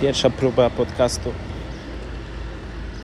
Pierwsza próba podcastu.